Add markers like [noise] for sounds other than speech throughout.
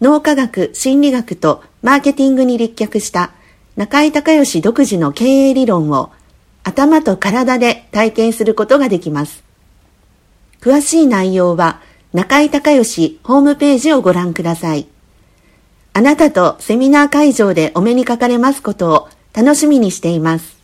脳科学、心理学とマーケティングに立脚した中井隆義独自の経営理論を頭と体で体験することができます。詳しい内容は中井隆義ホームページをご覧ください。あなたとセミナー会場でお目にかかれますことを楽しみにしています。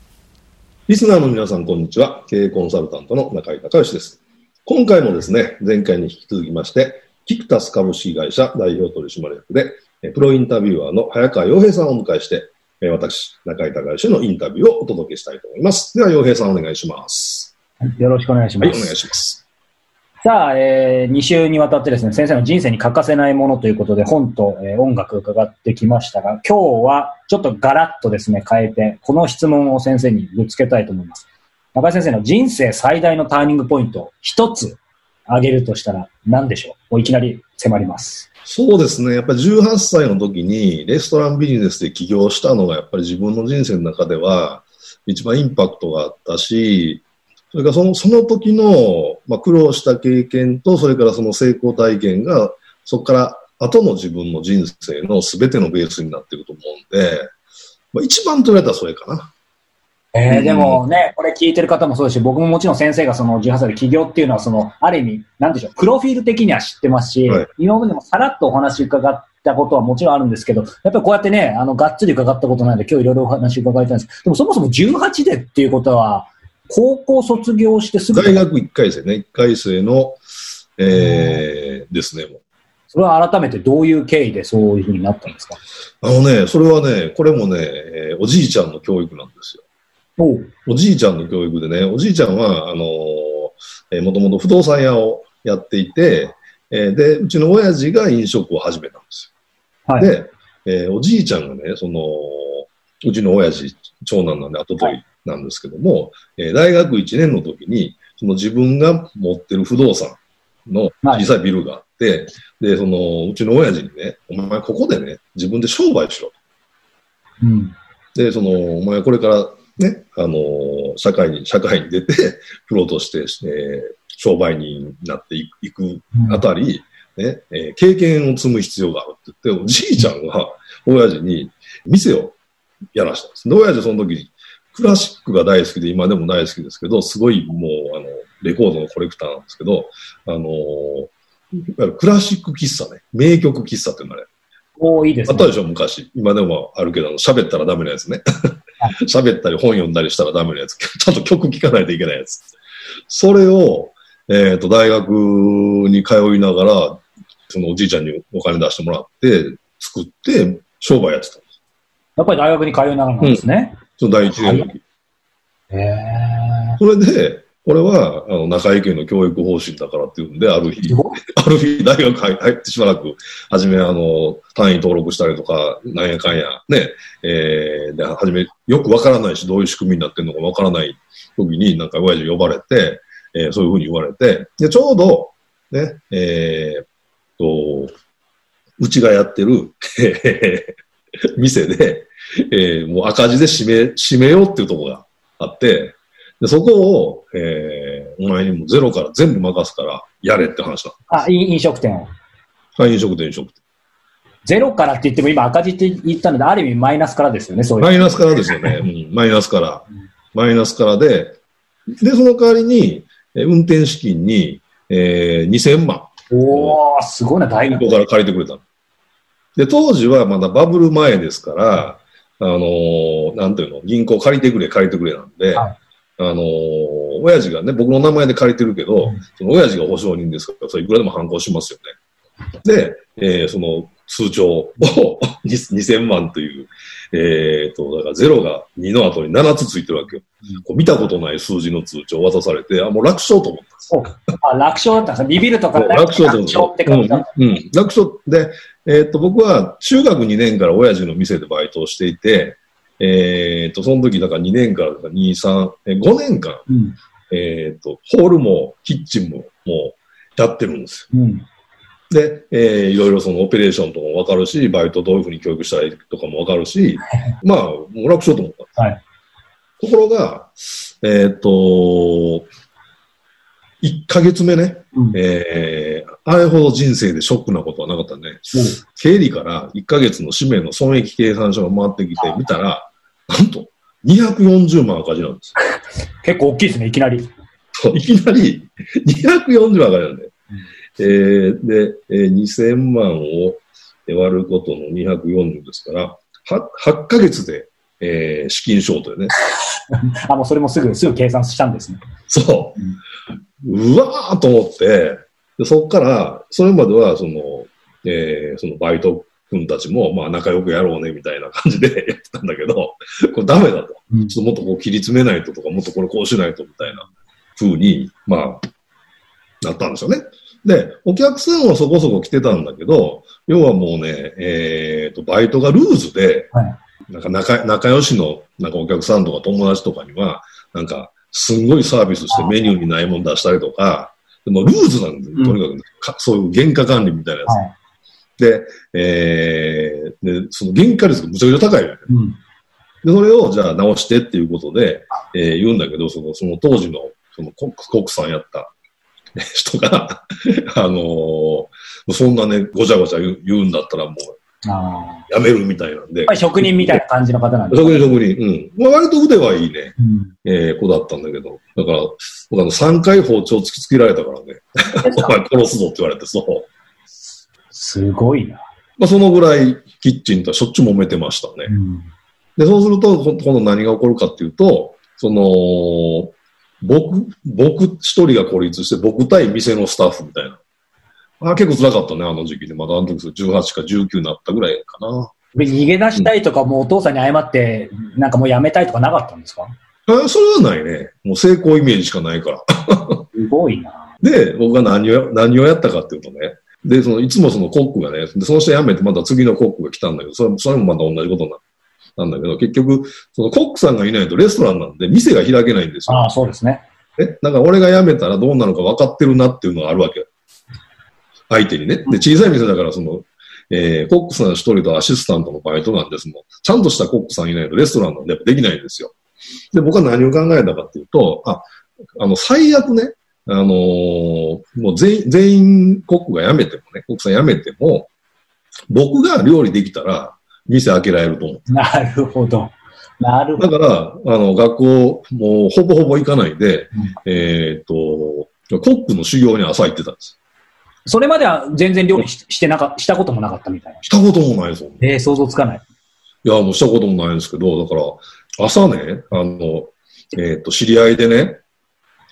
リスナーの皆さん、こんにちは。経営コンサルタントの中井隆義です。今回もですね、前回に引き続きまして、キクタス株式会社代表取締役で、プロインタビュアーの早川洋平さんをお迎えして、私、中井隆義のインタビューをお届けしたいと思います。では、洋平さんお願いします。よろしくお願いします。はい、お願いします。さあ、えー、2週にわたってですね、先生の人生に欠かせないものということで、本と、えー、音楽伺ってきましたが、今日はちょっとガラッとですね、変えて、この質問を先生にぶつけたいと思います。中井先生の人生最大のターニングポイント、一つ挙げるとしたら何でしょう？いきなり迫ります。そうですね。やっぱり18歳の時にレストランビジネスで起業したのがやっぱり自分の人生の中では一番インパクトがあったし、それからそのその時の、まあ、苦労した経験と、それからその成功体験が、そこから後の自分の人生の全てのベースになっていると思うんで、まあ、一番取られたらそれかな。えー、でもね、これ聞いてる方もそうですし、僕ももちろん先生がその18歳で起業っていうのは、その、ある意味、なんでしょう、プロフィール的には知ってますし、はい、今までもさらっとお話伺ったことはもちろんあるんですけど、やっぱりこうやってね、あの、がっつり伺ったことないので、今日いろいろお話伺いたいんです。でもそもそも18でっていうことは、高校卒業してすぐ。大学1回生ね、1回生の、えー、ですね、もう。それは改めてどういう経緯でそういうふうになったんですか？あのね、それはね、これもね、えー、おじいちゃんの教育なんですよ。おじいちゃんの教育でね、おじいちゃんは、あのえー、もともと不動産屋をやっていて、えー、で、うちの親父が飲食を始めたんですよ。はい、で、えー、おじいちゃんがね、その、うちの親父、長男なんで後取りなんですけども、はい、えー、大学1年の時に、その自分が持ってる不動産の小さいビルがあって、はい、で、その、うちの親父にね、お前ここでね、自分で商売しろと。うん、で、その、お前これからね、あの、社会に、社会に出て、[laughs] プロとして、えー、商売になっていくあたり、うん、ね、えー、経験を積む必要があるって言って、おじいちゃんは、親父に店をやらしたんです。で、親父その時に、クラシックが大好きで、今でも大好きですけど、すごいもう、あの、レコードのコレクターなんですけど、あの、クラシック喫茶ね、名曲喫茶ってのあれ。おいいですね。あったでしょ、昔。今でもあるけど、喋ったらダメなやつね。喋ったり本読んだりしたらダメなやつ。ちゃんと曲聴かないといけないやつ。それを、えっ、ー、と、大学に通いながら、そのおじいちゃんにお金出してもらって、作って、商売やってたんです。やっぱり大学に通いながらなんですね。その第一年の時。へえ。それで、これは、あの、中井家の教育方針だからっていうんで、ある日、ある日、大学入ってしばらく、はじめ、あの、単位登録したりとか、なんやかんや、ね、えー、で、はじめ、よくわからないし、どういう仕組みになってるのかわからない時に、なんか親父呼ばれて、えー、そういうふうに言われて、で、ちょうど、ね、えー、と、うちがやってる、[laughs] 店で、えー、もう赤字で閉め、閉めようっていうところがあって、でそこを、えー、お前にもゼロから全部任すから、やれって話だ。あ、飲食店を。はい、飲食店、飲食店。ゼロからって言っても今赤字って言ったので、ある意味マイナスからですよね、そういう。マイナスからですよね。[laughs] うん、マイナスから。マイナスからで、で、その代わりに、運転資金に、えー、2000万。おー、すごいな、大学。から借りてくれたで、当時はまだバブル前ですから、あのー、なんていうの、銀行借りてくれ、借りてくれなんで、はい、あのー、親父がね、僕の名前で借りてるけど、うん、その親父が保証人ですから、それいくらでも反抗しますよね。で、えー、その通帳を [laughs] 2000万という、えっ、ー、と、だから0が2の後に7つついてるわけよ。うん、こう見たことない数字の通帳を渡されて、あ、もう楽勝と思ったんですあ、楽勝だったんですかビビるとか楽勝楽勝って感じだった。うん、うん、楽勝。で、えっ、ー、と、僕は中学2年から親父の店でバイトをしていて、えっ、ー、と、その時だから2年から2、3、えー、5年間、うん、えっ、と、ホールもキッチンももうやってるんですよ。うん。で、えー、いろいろそのオペレーションとかもわかるし、バイトどういうふうに教育したらいいとかもわかるし、まあ、もう楽しようと思った。はい、ところが、えっ、ー、と、1ヶ月目ね、うん、えー、あれほど人生でショックなことはなかったね。うん、経理から1ヶ月の紙面の損益計算書が回ってきて、見たら、なんと、240万赤字なんです。[laughs] 結構大きいですね、いきなり。いきなり、240万赤字なんで。えー、で、えー、2000万を割ることの240ですから、8, 8ヶ月で、えー、資金ショートでね。[laughs] あ、もうそれもすぐ、すぐ計算したんですね。そう。うん、うわーと思って、でそっから、それまでは、その、えー、そのバイト君たちも、まあ仲良くやろうね、みたいな感じで [laughs] やってたんだけど、これダメだと。うん、ちょっともっとこう切り詰めないととか、もっとこれこうしないとみたいな風に、まあ、なったんですよね。で、お客さんはそこそこ来てたんだけど、要はもうね、えっ、ー、と、バイトがルーズで、はい、なんか仲仲良しのなんかお客さんとか友達とかには、なんか、すんごいサービスしてメニューにないもん出したりとか、でもルーズなんで、とにかく、うん、かそういう原価管理みたいなやつ。はい、で、えー、で、その原価率がむちゃくちゃ高いよね。うんで、それをじゃあ直してっていうことで、えー、言うんだけど、その、その当時の、そのコックさんやった [laughs] 人があのー、そんなね、ごちゃごちゃ言うんだったらもう、やめるみたいなんで。やっぱり職人みたいな感じの方なんです職人、職人。うん。まあ、割と腕はいいね、うん、えー、子だったんだけど。だから、僕あの、3回包丁突きつけられたからね。[laughs] お前殺すぞって言われて、そう。すごいな。まあ、そのぐらい、キッチンとはしょっちゅう揉めてましたね。うん、で、そうすると、今度何が起こるかっていうと、その、僕、僕一人が孤立して、僕対店のスタッフみたいな。あ結構辛かったね、あの時期で。まだあの時18か19になったぐらいかな。逃げ出したいとか、もうお父さんに謝って、なんかもうやめたいとかなかったんですか？あそれはないね。もう成功イメージしかないから。すごいな。で、僕が何を、何をやったかっていうとね。で、その、いつもそのコックがね、でその人辞めてまた次のコックが来たんだけど、それそれもまた同じことにななんだけど、結局、そのコックさんがいないとレストランなんで店が開けないんですよ。ああ、そうですね。え、なんか俺が辞めたらどうなるか分かってるなっていうのがあるわけ。相手にね。で、小さい店だから、その、えー、コックさん一人とアシスタントのバイトなんですもん。ちゃんとしたコックさんいないとレストランなんでできないんですよ。で、僕は何を考えたかっていうと、あ、あの、最悪ね、あのー、もう全員、全員コックが辞めてもね、コックさん辞めても、僕が料理できたら、店開けられると思って。なるほど。なるほど。だから、あの、学校、もうほぼほぼ行かないで、うん、えっ、と、コックの修行に朝行ってたんです。それまでは全然料理ししてなか、したこともなかったみたいな。したこともないですええー、想像つかない。いや、もうしたこともないんですけど、だから、朝ね、あの、えっ、ー、と、知り合いでね、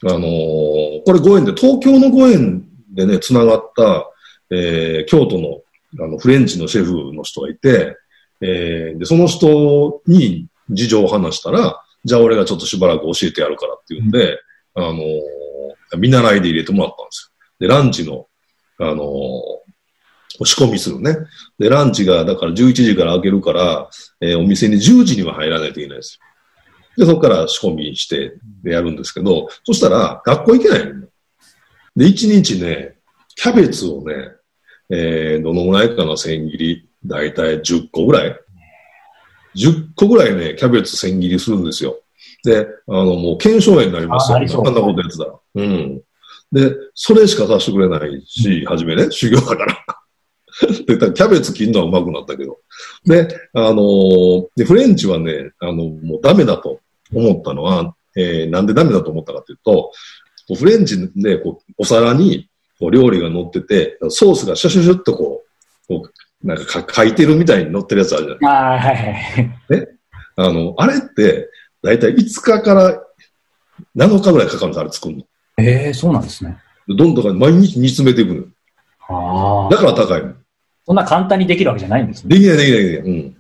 あのー、これご縁で、東京のご縁でね、繋がった、えー、京都の、あの、フレンチのシェフの人がいて、えー、で、その人に事情を話したら、じゃあ俺がちょっとしばらく教えてやるからっていうんで、あのー、見習いで入れてもらったんですよ。で、ランチの、あのー、仕込みするね。で、ランチが、だから11時から開けるから、えー、お店に10時には入らないといけないですよ。で、そこから仕込みしてやるんですけど、そしたら学校行けないの。で、1日ね、キャベツをね、えー、どのぐらいかな、千切り。だいたい10個ぐらい ?10 個ぐらいね、キャベツ千切りするんですよ。で、あの、もう検証炎になりますよ。あんなことやってたら。うん。で、それしかさせてくれないし、はじめね、修行だから。[laughs] で、キャベツ切るのはうまくなったけど。で、あのー、で、フレンチはね、あの、もうダメだと思ったのは、えー、なんでダメだと思ったかというと、フレンチで、こう、お皿に、こう、料理が乗ってて、ソースがシュシュシュッとこう、こうなんか書いてるみたいに乗ってるやつあるじゃないああ、はいはい。ね。あの、あれって、だいたい5日から7日ぐらいかかるんです、あれ作るの。ええー、そうなんですね。どんどん毎日煮詰めていくの。だから高いの。そんな簡単にできるわけじゃないんですね。できない、できない、できない。うん。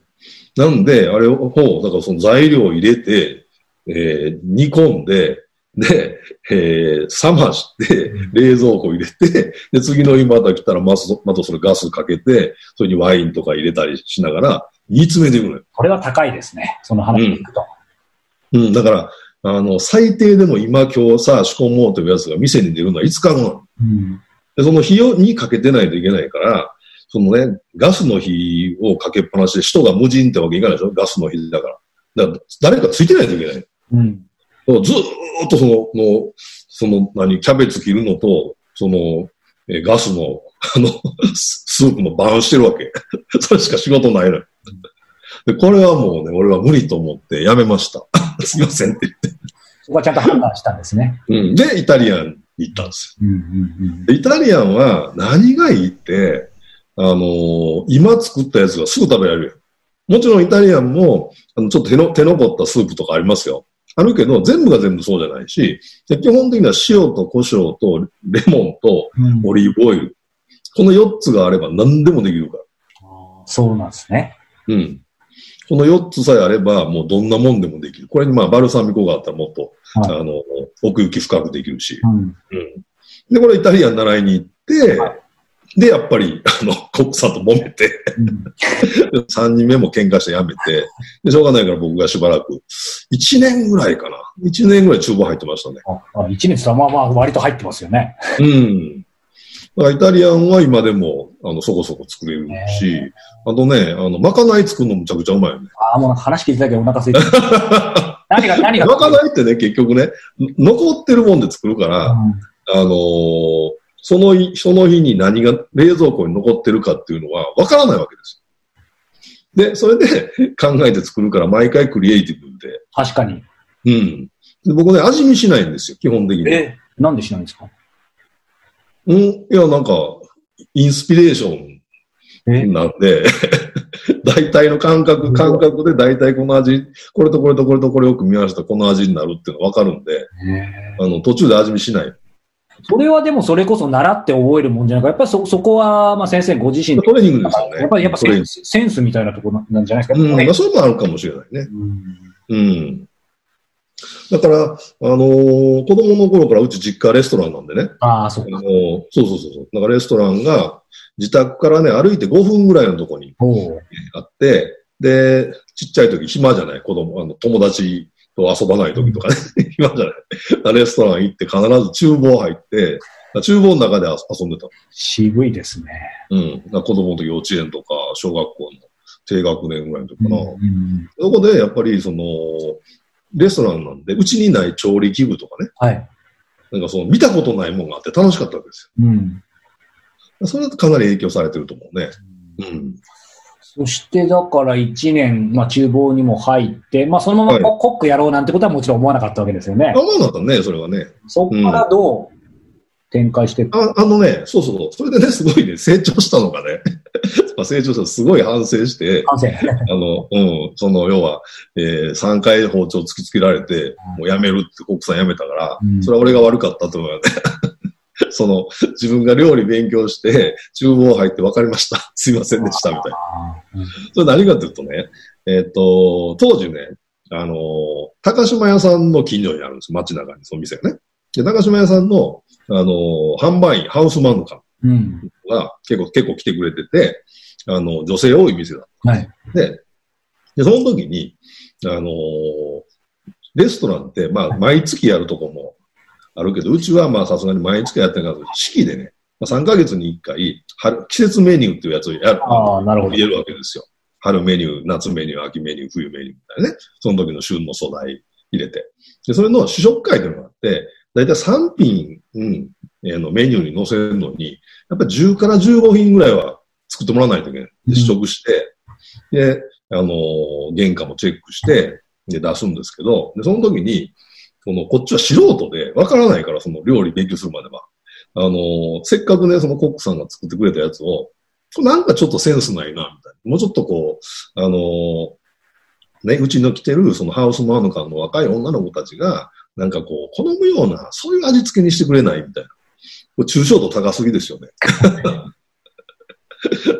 なんで、あれを、だからその材料を入れて、えー、煮込んで、で、えー、冷まして、冷蔵庫入れて、で、次の日また来たらままたそれガスかけて、それにワインとか入れたりしながら、煮詰めていくのよ。これは高いですね。その話でいくと。うん、うん、だから、あの、最低でも今今日さ、仕込もうというやつが店に出るのは5日後なの。うん、でその火にかけてないといけないから、そのね、ガスの火をかけっぱなしで人が無人ってわけいかないでしょ？ガスの火だから。だから誰かついてないといけない。うんずっとその、の、その、何、キャベツ切るのと、その、えガスの、あの、スープの番してるわけ。[laughs] それしか仕事ないのよ。で、これはもうね、俺は無理と思ってやめました。[laughs] すいませんって言って。そこはちゃんと判断したんですね。うん。で、イタリアンに行ったんですよ。うんうんうん、イタリアンは何がいいって、あのー、今作ったやつがすぐ食べられるよ。もちろんイタリアンも、あのちょっと手の、手残ったスープとかありますよ。あるけど、全部が全部そうじゃないし、基本的には塩と胡椒とレモンとオリーブオイル。うん、この4つがあれば何でもできるから。そうなんですね。うん。この4つさえあれば、もうどんなもんでもできる。これにまあバルサミコがあったらもっと、はい、あの、奥行き深くできるし。うん、うん。で、これイタリアン習いに行って、はいで、やっぱり、あの、コックさんと揉めて、[laughs] 3人目も喧嘩して辞めて、で、しょうがないから僕がしばらく、1年ぐらいかな。1年ぐらい厨房入ってましたね。ああ1年ってまあまあ割と入ってますよね。うん。だからイタリアンは今でも、あの、そこそこ作れるし、あとね、あの、まかない作るのむちゃくちゃうまいよね。[laughs] ああ、もう話聞いてたけどお腹空いて [laughs] 何が、何が？まかないってね、結局ね、残ってるもんで作るから、うん、あのーその日、その日に何が冷蔵庫に残ってるかっていうのはわからないわけですよ。で、それで [laughs] 考えて作るから毎回クリエイティブで。確かに。うん。で僕ね、味見しないんですよ、基本的に。え、なんでしないんですか？うん、いや、なんか、インスピレーションなんで、[laughs] 大体の感覚、感覚で大体この味、これとこれとこれとこれを組み合わせたこの味になるっていうのがわかるんで、あの、途中で味見しない。それはでもそれこそ習って覚えるもんじゃないか。やっぱりそ、そこは、まあ先生ご自身トレーニングですよね。やっぱり、やっぱセンスセンスみたいなところなんじゃないですか？うん、まあ、それもあるかもしれないね。うん。うん、だから、あのー、子供の頃からうち実家レストランなんでね。ああ、そうか。そうそうそうそう。だからレストランが自宅からね、歩いて5分ぐらいのとこにあって、で、ちっちゃい時暇じゃない子供、あの、友達と遊ばない時とかね、[laughs] 暇じゃない。レストラン行って必ず厨房入って、厨房の中で遊んでた。渋いですね。うん。子供と幼稚園とか、小学校の低学年ぐらいの時かな。うんうん、そこで、やっぱり、その、レストランなんで、うちにない調理器具とかね。はい。なんかその、見たことないものがあって楽しかったわけですよ。うん。それはかなり影響されてると思うね。うん、うんそしてだから1年、まあ厨房にも入って、まあそのままコックやろうなんてことはもちろん思わなかったわけですよね。思わなかったね、それはね。そこからどう展開してああのね、そうそう、それでね、すごいね、成長したのがね、[laughs] まあ成長したすごい反省して、反省。[laughs] あの、うん、その、要は、えー、3回包丁突きつけられて、もうやめるってコックさんやめたから、うん、それは俺が悪かったと思うよね。[laughs] その、自分が料理勉強して、厨房入って分かりました。すいませんでした、みたいな。それ何かというとね、えっ、ー、と、当時ね、あの、高島屋さんの近所にあるんです。よ、街中に、その店がね。で、高島屋さんの、あの、販売員、ハウスマンか、うん、が結構、結構来てくれてて、あの、女性多い店だった。はい。で、で、その時に、あのレストランって、まあ、毎月やるとこもあるけど、うちはまあ、さすがに毎月やってないから、四季でね、まあ、3ヶ月に1回、春、季節メニューっていうやつをやる。ああ、なるほど。入れるわけですよ。春メニュー、夏メニュー、秋メニュー、冬メニューみたいなね。その時の旬の素材入れて。で、それの試食会というのがあって、だいたい3品、うん、えー、のメニューに載せるのに、やっぱり10から15品ぐらいは作ってもらわないといけない。で、試食して、うん、で、あのー、原価もチェックして、で、出すんですけど、で、その時に、この、こっちは素人で、わからないから、その料理勉強するまでは。あのー、せっかくね、そのコックさんが作ってくれたやつを、なんかちょっとセンスないな、みたいな。もうちょっとこう、あのー、ね、うちの来てる、そのハウスマヌカンの若い女の子たちが、なんかこう、好むような、そういう味付けにしてくれないみたいな。これ抽象度高すぎですよね。[laughs]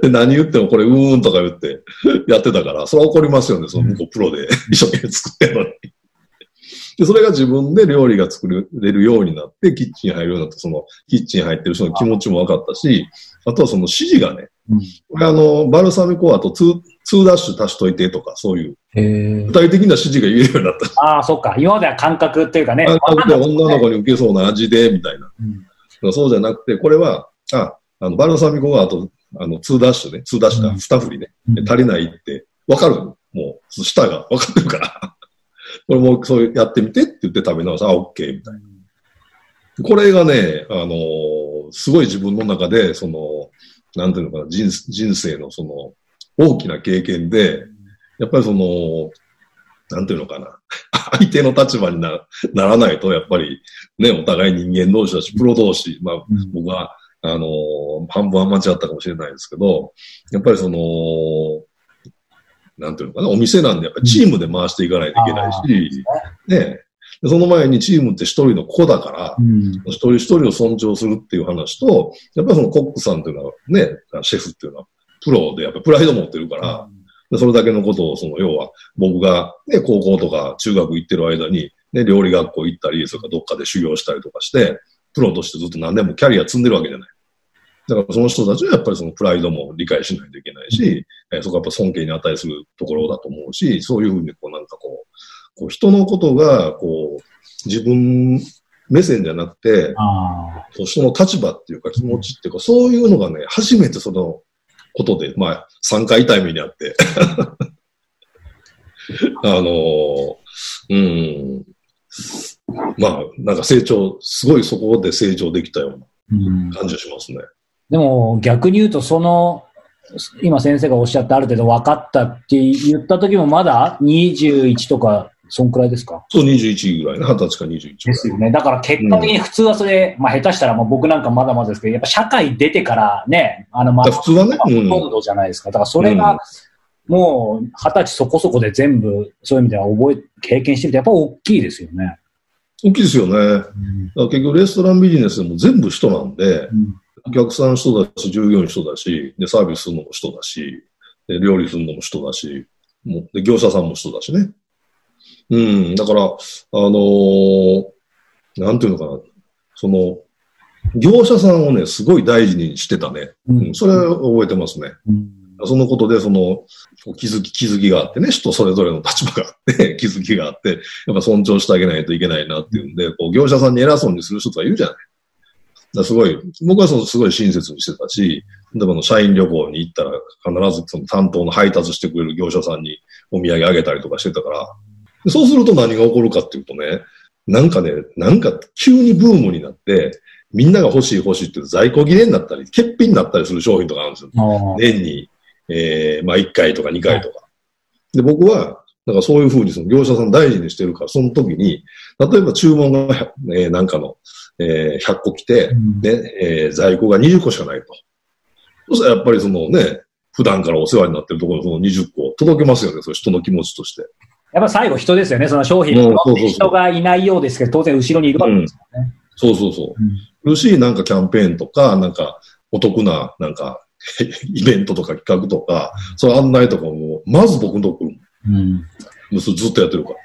で何言ってもこれうーんとか言ってやってたから、それは怒りますよね。その向こうプロで一生懸命作ってるのに。で、それが自分で料理が作れるようになって、キッチン入るようになって、そのキッチン入ってる人の気持ちも分かったし、あとはその指示がね、うん、あの、バルサミコアと2、2ダッシュ足しといてとか、そういう、具体的な指示が言えるようになった。ああ、そっか。今までは感覚っていうかね。感覚で女の子に受けそうな味で、みたいな。うん、そうじゃなくて、これは、あ、あの、バルサミコアと、あの、2ダッシュね、2ダッシュか、2振りね、足りないって、わかるもう、舌がわかってるから。[laughs] これもそうやってみてって言って食べ直す。あ、オッケーみたいな。これがね、あのー、すごい自分の中で、その、なんていうのかな、人人生のその、大きな経験で、やっぱりその、なんていうのかな、[laughs] 相手の立場になならないと、やっぱり、ね、お互い人間同士だし、プロ同士、まあ、僕は、あのー、半分は間違ったかもしれないですけど、やっぱりその、なんていうのかな、お店なんでやっぱりチームで回していかないといけないし、ね、その前にチームって一人の子だから、うん、一人一人を尊重するっていう話と、やっぱりそのコックさんっていうのはね、シェフっていうのはプロでやっぱプライド持ってるから、うん、それだけのことを、その要は僕がね、高校とか中学行ってる間に、ね、料理学校行ったり、それからどっかで修行したりとかして、プロとしてずっと何年もキャリア積んでるわけじゃない。だからその人たちはやっぱりそのプライドも理解しないといけないし、えー、そこはやっぱ尊敬に値するところだと思うし、そういうふうにこうなんかこう、こう人のことがこう自分目線じゃなくて、そ人の立場っていうか気持ちっていうか、そういうのがね、初めてそのことで、まあ3回痛い目にあって。[laughs] あのー、うん、まあなんか成長、すごいそこで成長できたような感じがしますね。でも逆に言うと、その、今先生がおっしゃってある程度分かったって言った時もまだ21とか、そんくらいですか？そう、21ぐらいね。20歳か21ぐらい。ですよね。だから結果的に普通はそれ、うん、まあ下手したらもう僕なんかまだまだですけど、やっぱ社会出てからね、あの、まあ、普通はね、ほとんどじゃないですか。だからそれが、もう二十歳そこそこで全部、そういう意味では覚え、経験してるとやっぱ大きいですよね。大きいですよね。うん、結局レストランビジネスでも全部人なんで、うんお客さん人だし、従業員人だし、で、サービスするのも人だし、で、料理するのも人だし、もで、業者さんも人だしね。うん、だから、あのー、なんていうのかな、その、業者さんをね、すごい大事にしてたね。うん、それは覚えてますね。うん、そのことで、その、気づき、気づきがあってね、人それぞれの立場があって、[laughs] 気づきがあって、やっぱ尊重してあげないといけないなっていうんで、こう、業者さんに偉そうにする人とかいるじゃない。だすごい、僕はそのすごい親切にしてたし、でも社員旅行に行ったら必ずその担当の配達してくれる業者さんにお土産あげたりとかしてたから、そうすると何が起こるかっていうとね、なんかね、なんか急にブームになって、みんなが欲しい欲しいって在庫切れになったり、欠品になったりする商品とかあるんですよ。年に、えー、まあ1回とか2回とか。で、僕は、なんかそういうふうにその業者さん大事にしてるから、その時に、例えば注文が、えー、なんかの、えー、100個来て、ね、えー、在庫が20個しかないと。そしたらやっぱりそのね、普段からお世話になってるところのその20個届けますよね、その人の気持ちとして。やっぱ最後人ですよね、その商品の人がいないようですけど、当然後ろにいるわけですよね。うん、そうそうそう。うん、るし、なんかキャンペーンとか、なんかお得な、なんか [laughs] イベントとか企画とか、その案内とかも、まず僕のとこ来る。うん。ずっとやってるから。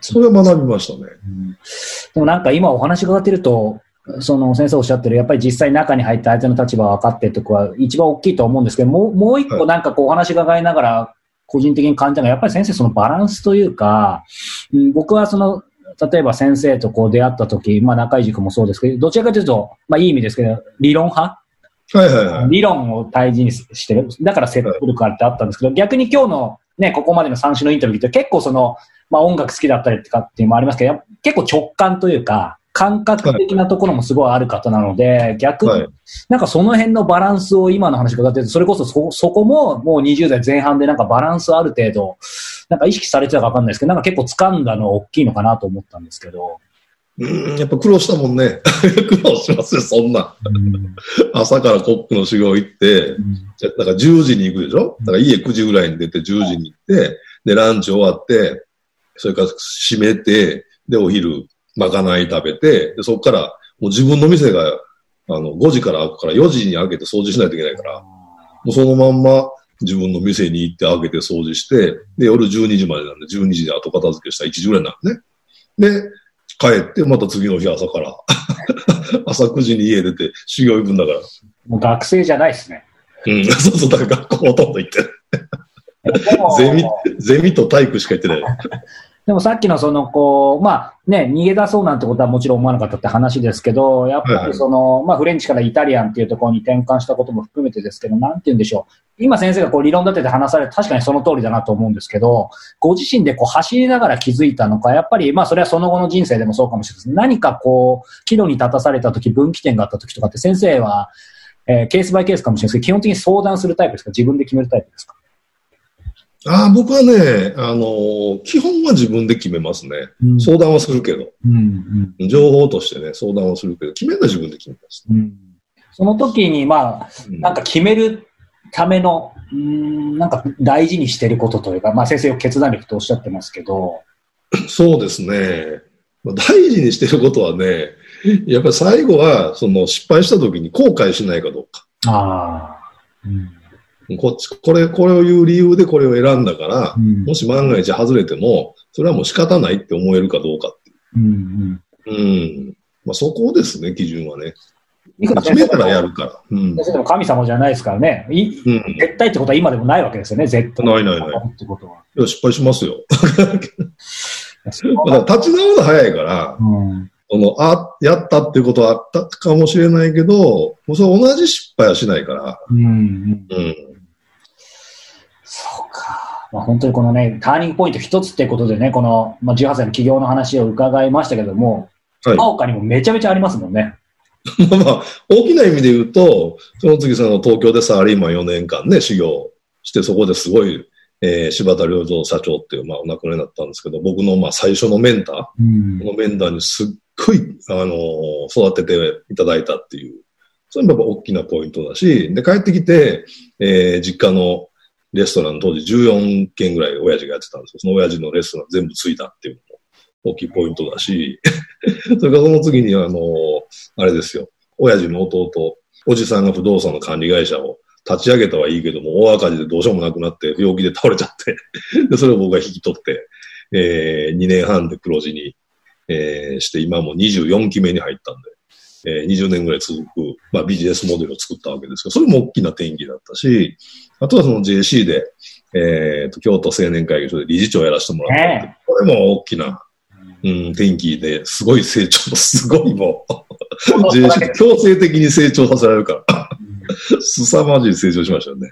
それは学びましたね。うん、でもなんか今お話伺ってると、その先生おっしゃってる、やっぱり実際中に入って相手の立場を分かってとかは一番大きいと思うんですけど、もう、もう一個なんかこうお話伺いながら、個人的に感じたのが、やっぱり先生そのバランスというか、うん、僕はその、例えば先生とこう出会った時、まあ中井塾もそうですけど、どちらかというと、まあいい意味ですけど、理論派？はいはいはい。理論を大事にしてる。だから説得力あるってあったんですけど、逆に今日のね、ここまでの3種のインタビューって結構その、まあ音楽好きだったりとかっていうのもありますけど、結構直感というか、感覚的なところもすごいある方なので、逆に、なんかその辺のバランスを今の話伺ってそれこそそ、そこももう20代前半でなんかバランスある程度、なんか意識されてたかわかんないですけど、なんか結構掴んだの大きいのかなと思ったんですけど。うん、やっぱ苦労したもんね。[laughs] 苦労しますよ、そんな。うん、朝からコップの修行行って、うん、だから10時に行くでしょ？だから家9時ぐらいに出て10時に行って、で、ランチ終わって、それから閉めて、で、お昼、まかない食べて、でそこから、もう自分の店が、あの、5時から開くから4時に開けて掃除しないといけないから、もうそのまんま自分の店に行って開けて掃除して、で、夜12時までなんで、12時で後片付けしたら1時ぐらいになるね。で、帰って、また次の日朝から、[laughs] 朝9時に家出て修行行くんだから。もう学生じゃないですね。うん、[laughs] そうそう、だから学校ほとんど行ってる。ゼミ、ゼミと体育しか行ってない。でもさっきのその、こう、まあね、逃げ出そうなんてことはもちろん思わなかったって話ですけど、やっぱりその、まあフレンチからイタリアンっていうところに転換したことも含めてですけど、なんて言うんでしょう。今先生がこう理論立てて話されて確かにその通りだなと思うんですけど、ご自身でこう走りながら気づいたのか、やっぱりまあそれはその後の人生でもそうかもしれないです。何かこう、岐路に立たされた時、分岐点があった時とかって先生は、えー、ケースバイケースかもしれないですけど、基本的に相談するタイプですか？自分で決めるタイプですか？あ僕はね、あの基本は自分で決めますね。うん、相談はするけど、うんうん、情報としてね、相談はするけど、決めるのは自分で決めます、ね、うん、その時に、まあ、なんか決めるための、うん、なんか大事にしてることというか、まあ先生よく決断力とおっしゃってますけど。[coughs] そうですね。大事にしてることはね、やっぱり最後は、その失敗した時に後悔しないかどうか。ああ。うんこっち、これ、これを言う理由でこれを選んだから、うん、もし万が一外れても、それはもう仕方ないって思えるかどうかっていう。うんうん。うん。まあそこですね、基準はね。決めたらやるから。うん。神様じゃないですからね。いうん、絶対ってことは今でもないわけですよね、絶対。ないないない。ってことは。いや、失敗しますよ。立ち直るの早いから、うん、その、あ、やったっていうことはあったかもしれないけど、もうそれ同じ失敗はしないから。うん。うんそうか。まあ、本当にこのね、ターニングポイント一つってことでね、この、まあ、18歳の起業の話を伺いましたけども、はい、他にもめちゃめちゃありますもんね。[laughs] まあ、大きな意味で言うと、その次その東京でサラリーマン4年間ね、修行して、そこですごい、えー、柴田良三社長っていう、まあ、お亡くなりになったんですけど、僕のまあ最初のメンター、うん、このメンターにすっごい、あのー、育てていただいたっていう、それもやっぱ大きなポイントだし、で、帰ってきて、えー、実家のレストラン当時14軒ぐらい親父がやってたんですよ。その親父のレストラン全部ついたっていうのも大きいポイントだし、[laughs] それからその次にあの、あれですよ。親父の弟、おじさんが不動産の管理会社を立ち上げたはいいけども、大赤字でどうしようもなくなって、病気で倒れちゃって [laughs] で、それを僕が引き取って、えー、2年半で黒字に、えー、して、今も24期目に入ったんで、えー、20年ぐらい続く、まあ、ビジネスモデルを作ったわけですけど、それも大きな転機だったし、あとはその JC で、えっ、ー、と、京都青年会議所で理事長をやらせてもらった、これも大きな、うん、転機ですごい成長、すごいもう [laughs] JC 強制的に成長させられるから、凄まじい成長しましたよね。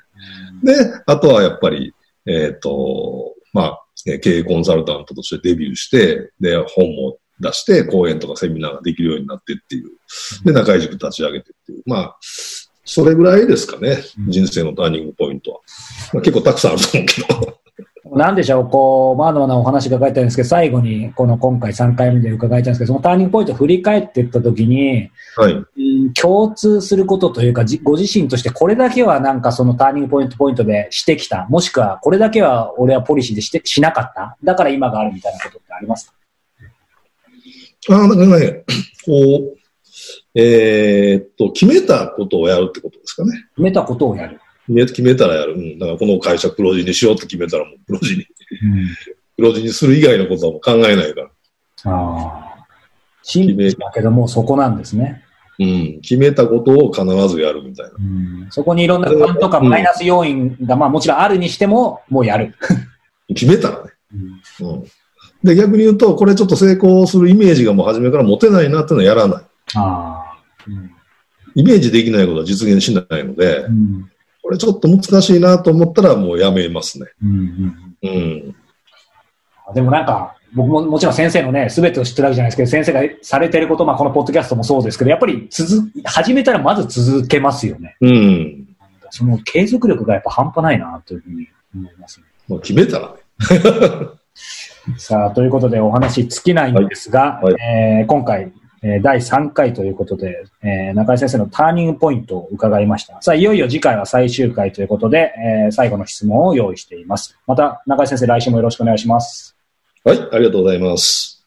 で、あとはやっぱり、えっ、ー、と、まあ、経営コンサルタントとしてデビューして、で、本も出して、講演とかセミナーができるようになってっていう。で、中井塾立ち上げてっていう。まあ、それぐらいですかね。人生のターニングポイントは。まあ、結構たくさんあると思うけど。[laughs] なんでしょう、こう、まだまだお話伺いたいんですけど、最後に、この今回3回目で伺いたいんですけど、そのターニングポイントを振り返っていったときに、はい、うん、共通することというか、ご自身としてこれだけはなんかそのターニングポイントポイントでしてきた、もしくはこれだけは俺はポリシーでしてしなかった、だから今があるみたいなことってありますか？あなんかね、[clears throat] こう、えー、っと、決めたことをやるってことですかね。決めたことをやる。決めたらやる。うん。だからこの会社黒字にしようって決めたらもう黒字に。うん、黒字にする以外のことはもう考えないから。ああ。シンプルだけどもそこなんですね。うん。決めたことを必ずやるみたいな。うん、そこにいろんな不安とかマイナス要因が、まあもちろんあるにしても、もうやる。[laughs] 決めたらね。うん、うん。で、逆に言うと、これちょっと成功するイメージがもう初めから持てないなっていうのはやらない。ああ。うん、イメージできないことは実現しないので、うん、これちょっと難しいなと思ったらもうやめますね。うん、うん、うんでもなんか、僕ももちろん先生のね、すべてを知ってるわけじゃないですけど、先生がされてること、まあこのポッドキャストもそうですけど、やっぱり続、始めたらまず続けますよね。うん。その継続力がやっぱ半端ないなというふうに思いますね。もう決めたらね。[laughs] さあ、ということでお話尽きないんですが、はいはい、えー、今回、えー、第3回ということで、えー、中井先生のターニングポイントを伺いました。さあ、いよいよ次回は最終回ということで、えー、最後の質問を用意しています。また、中井先生、来週もよろしくお願いします。はい、ありがとうございます。